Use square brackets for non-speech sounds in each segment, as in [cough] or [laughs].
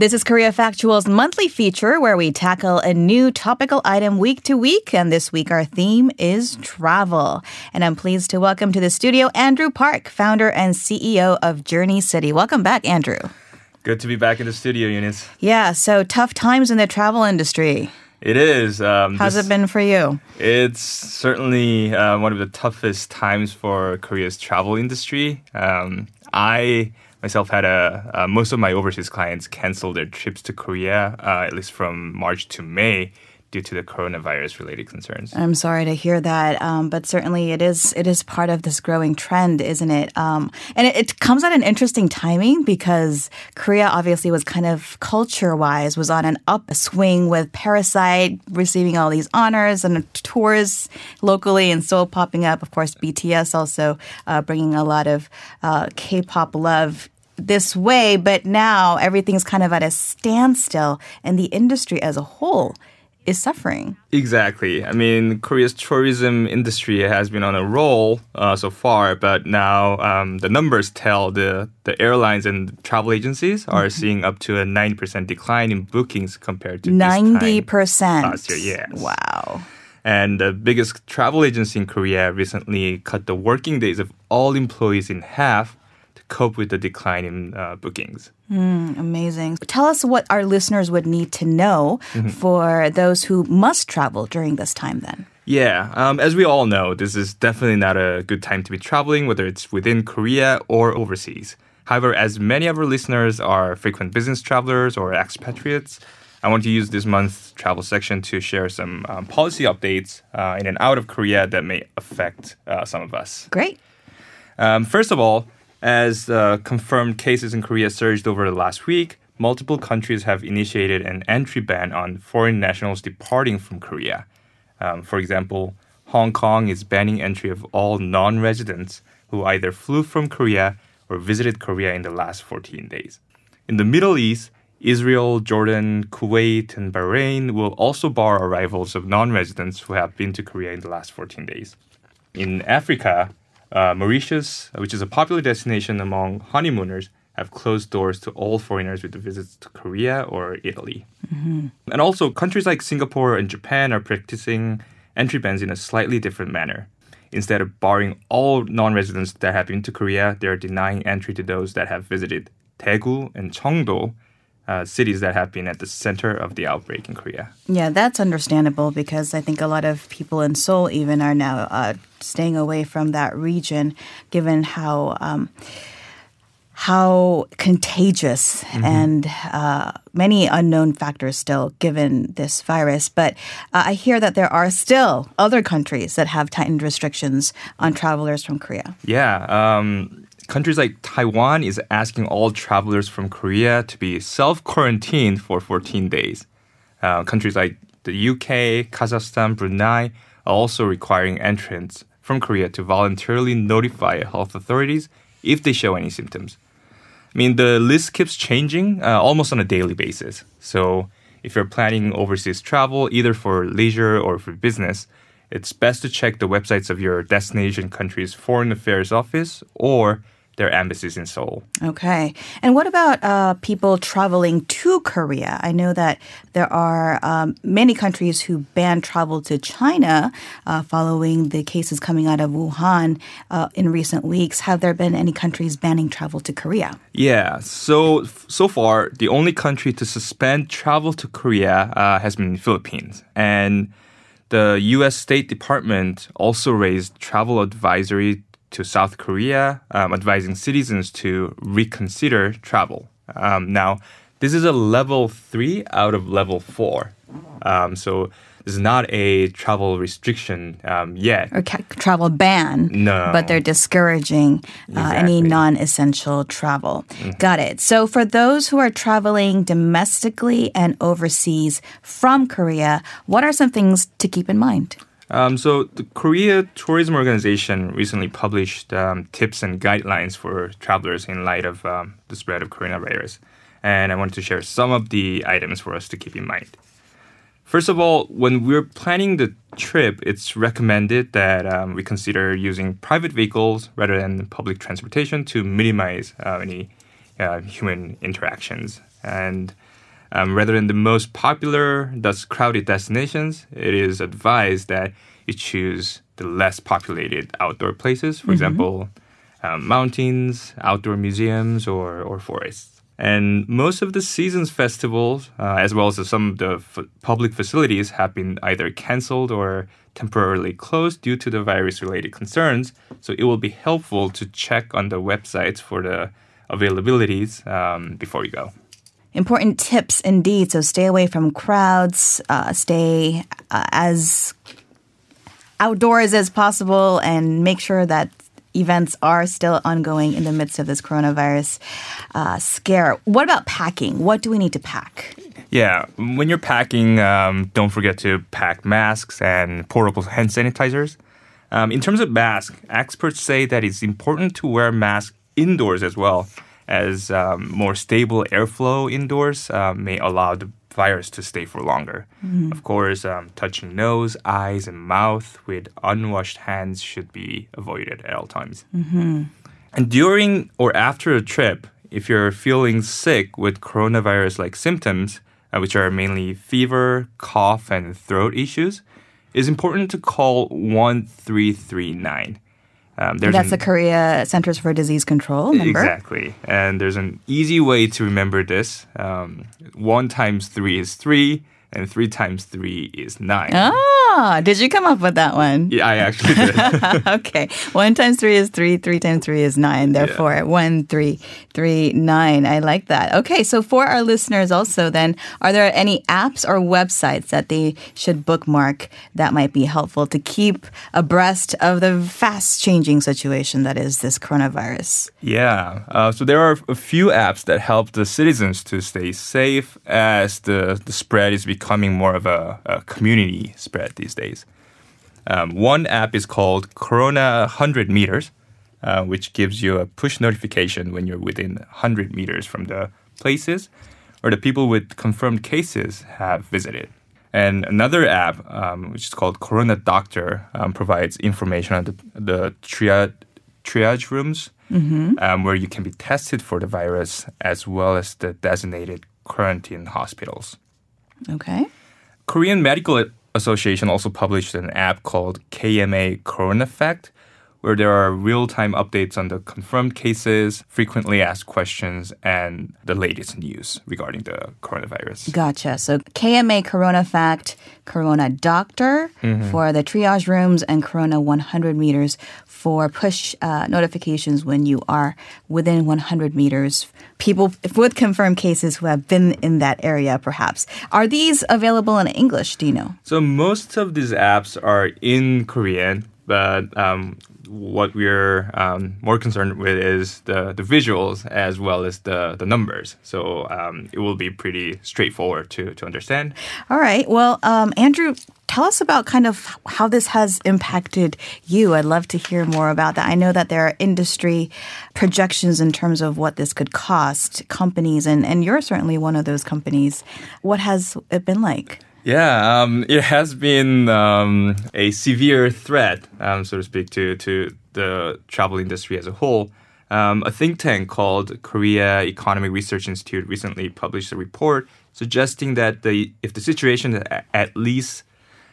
This is Korea Factual's monthly feature where we tackle a new topical item week to week. And this week, our theme is travel. And I'm pleased to welcome to the studio Andrew Park, founder and CEO of Journey City. Welcome back, Andrew. Good to be back in the studio, Eunice. Yeah, so tough times in the travel industry. It is. Um, How's this, it been for you? It's certainly uh, one of the toughest times for Korea's travel industry. Um, I myself had a uh, most of my overseas clients cancel their trips to Korea uh, at least from March to May due to the coronavirus related concerns. I'm sorry to hear that, um, but certainly it is it is part of this growing trend, isn't it? Um, and it, it, comes at an interesting timing because Korea obviously was kind of culture wise was on an upswing with Parasite receiving all these honors and tours locally and still popping up. Of course, BTS also uh, bringing a lot of uh, K-pop love this way, but now everything's kind of at a standstill, in the industry as a whole is suffering. Exactly. I mean, Korea's tourism industry has been on a roll uh, so far, but now um, the numbers tell the, the airlines and travel agencies are mm-hmm. seeing up to a 90% decline in bookings compared to 90% last year. Yes. Wow. And the biggest travel agency in Korea recently cut the working days of all employees in half cope with the decline in uh, bookings. Mm, amazing. Tell us what our listeners would need to know mm-hmm. for those who must travel during this time then. Yeah, um, as we all know, this is definitely not a good time to be traveling, whether it's within Korea or overseas. However, as many of our listeners are frequent business travelers or expatriates, I want to use this month's travel section to share some um, policy updates uh, in and out of Korea that may affect uh, some of us. Great. Um, first of all, as uh, confirmed cases in Korea surged over the last week, multiple countries have initiated an entry ban on foreign nationals departing from Korea. Um, for example, Hong Kong is banning entry of all non residents who either flew from Korea or visited Korea in the last 14 days. In the Middle East, Israel, Jordan, Kuwait, and Bahrain will also bar arrivals of non residents who have been to Korea in the last 14 days. In Africa, uh, Mauritius, which is a popular destination among honeymooners, have closed doors to all foreigners with visits to Korea or Italy. Mm-hmm. And also, countries like Singapore and Japan are practicing entry bans in a slightly different manner. Instead of barring all non residents that have been to Korea, they're denying entry to those that have visited Daegu and Cheongdo, uh, cities that have been at the center of the outbreak in Korea. Yeah, that's understandable because I think a lot of people in Seoul even are now uh, staying away from that region, given how. Um, how contagious mm-hmm. and uh, many unknown factors still given this virus. But uh, I hear that there are still other countries that have tightened restrictions on travelers from Korea. Yeah. Um, countries like Taiwan is asking all travelers from Korea to be self quarantined for 14 days. Uh, countries like the UK, Kazakhstan, Brunei are also requiring entrants from Korea to voluntarily notify health authorities if they show any symptoms. I mean, the list keeps changing uh, almost on a daily basis. So, if you're planning overseas travel, either for leisure or for business, it's best to check the websites of your destination country's foreign affairs office or their embassies in Seoul. Okay. And what about uh, people traveling to Korea? I know that there are um, many countries who ban travel to China uh, following the cases coming out of Wuhan uh, in recent weeks. Have there been any countries banning travel to Korea? Yeah. So so far, the only country to suspend travel to Korea uh, has been the Philippines, and the U.S. State Department also raised travel advisory to South Korea, um, advising citizens to reconsider travel. Um, now, this is a level three out of level four. Um, so this is not a travel restriction um, yet. Or ca- travel ban. No. But they're discouraging uh, exactly. any non essential travel. Mm-hmm. Got it. So for those who are traveling domestically and overseas from Korea, what are some things to keep in mind? Um, so the Korea Tourism Organization recently published um, tips and guidelines for travelers in light of um, the spread of coronavirus, and I wanted to share some of the items for us to keep in mind. First of all, when we're planning the trip, it's recommended that um, we consider using private vehicles rather than public transportation to minimize uh, any uh, human interactions. And um, rather than the most popular, thus crowded destinations, it is advised that you choose the less populated outdoor places. For example, um, mountains, outdoor museums, or, or forests. And most of the season's festivals, uh, as well as some of the f- public facilities, have been either canceled or temporarily closed due to the virus related concerns. So it will be helpful to check on the websites for the availabilities um, before you go. Important tips indeed. So stay away from crowds, uh, stay uh, as outdoors as possible, and make sure that events are still ongoing in the midst of this coronavirus uh, scare. What about packing? What do we need to pack? Yeah, when you're packing, um, don't forget to pack masks and portable hand sanitizers. Um, in terms of masks, experts say that it's important to wear masks indoors as well, as um, more stable airflow indoors uh, may allow the virus to stay for longer. Mm-hmm. Of course, um, touching nose, eyes, and mouth with unwashed hands should be avoided at all times. Mm-hmm. And during or after a trip, if you're feeling sick with coronavirus like symptoms, uh, which are mainly fever, cough, and throat issues, it's important to call 1339. Um, That's an, the Korea Centers for Disease Control number. Exactly. And there's an easy way to remember this. Um, one times three is three, and three times three is nine. Oh. Ah, did you come up with that one? Yeah, I actually did. [laughs] okay. One times three is three, three times three is nine. Therefore, yeah. one, three, three, nine. I like that. Okay, so for our listeners also, then, are there any apps or websites that they should bookmark that might be helpful to keep abreast of the fast changing situation that is this coronavirus? Yeah. Uh, so there are a few apps that help the citizens to stay safe as the, the spread is becoming more of a, a community spread these days. Um, one app is called Corona 100 Meters, uh, which gives you a push notification when you're within 100 meters from the places or the people with confirmed cases have visited. And another app, um, which is called Corona Doctor, um, provides information on the, the triage, triage rooms mm-hmm. um, where you can be tested for the virus as well as the designated quarantine hospitals. Okay. Korean Medical Association also published an app called KMA Corona Fact, where there are real time updates on the confirmed cases, frequently asked questions, and the latest news regarding the coronavirus. Gotcha. So KMA Corona Fact, Corona Doctor mm-hmm. for the triage rooms, and Corona 100 meters for push uh, notifications when you are within 100 meters. People with confirmed cases who have been in that area, perhaps. Are these available in English? Do you know? So most of these apps are in Korean, but um, what we're um, more concerned with is the, the visuals as well as the, the numbers. So um, it will be pretty straightforward to, to understand. All right. Well, um, Andrew, tell us about kind of how this has impacted you. I'd love to hear more about that. I know that there are industry projections in terms of what this could cost companies, and, and you're certainly one of those companies. What has it been like? Yeah, um, it has been um, a severe threat, um, so to speak, to to the travel industry as a whole. Um, a think tank called Korea Economic Research Institute recently published a report suggesting that the if the situation is at least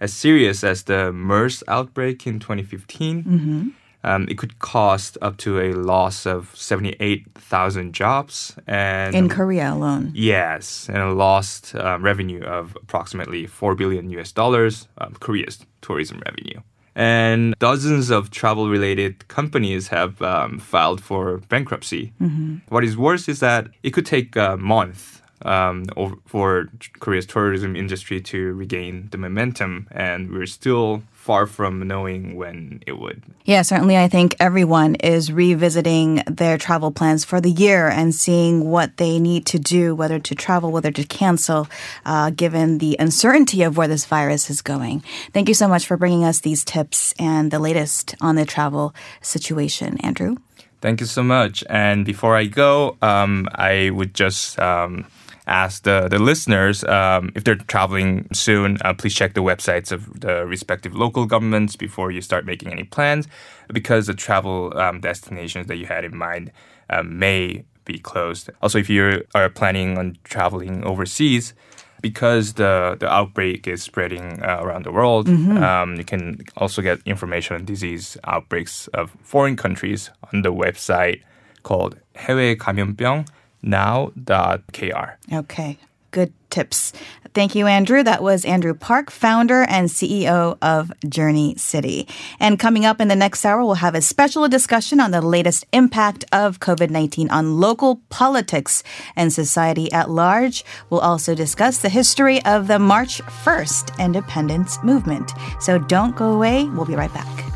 as serious as the MERS outbreak in 2015, mm-hmm um, it could cost up to a loss of 78,000 jobs. and In Korea alone? Yes, and a lost um, revenue of approximately 4 billion US dollars, um, Korea's tourism revenue. And dozens of travel related companies have um, filed for bankruptcy. Mm-hmm. What is worse is that it could take a month um, for Korea's tourism industry to regain the momentum, and we're still far from knowing when it would. Yeah, certainly. I think everyone is revisiting their travel plans for the year and seeing what they need to do, whether to travel, whether to cancel, uh, given the uncertainty of where this virus is going. Thank you so much for bringing us these tips and the latest on the travel situation, Andrew. Thank you so much. And before I go, um, I would just. Um, ask the, the listeners um, if they're traveling soon, uh, please check the websites of the respective local governments before you start making any plans because the travel um, destinations that you had in mind um, may be closed. Also, if you are planning on traveling overseas, because the, the outbreak is spreading uh, around the world, Mm-hmm. um, you can also get information on disease outbreaks of foreign countries on the website called 해외감염병 now.kr. Okay, good tips. Thank you, Andrew. That was Andrew Park, founder and CEO of Journey City. And coming up in the next hour, we'll have a special discussion on the latest impact of COVID 19 on local politics and society at large. We'll also discuss the history of the March 1st independence movement. So don't go away. We'll be right back.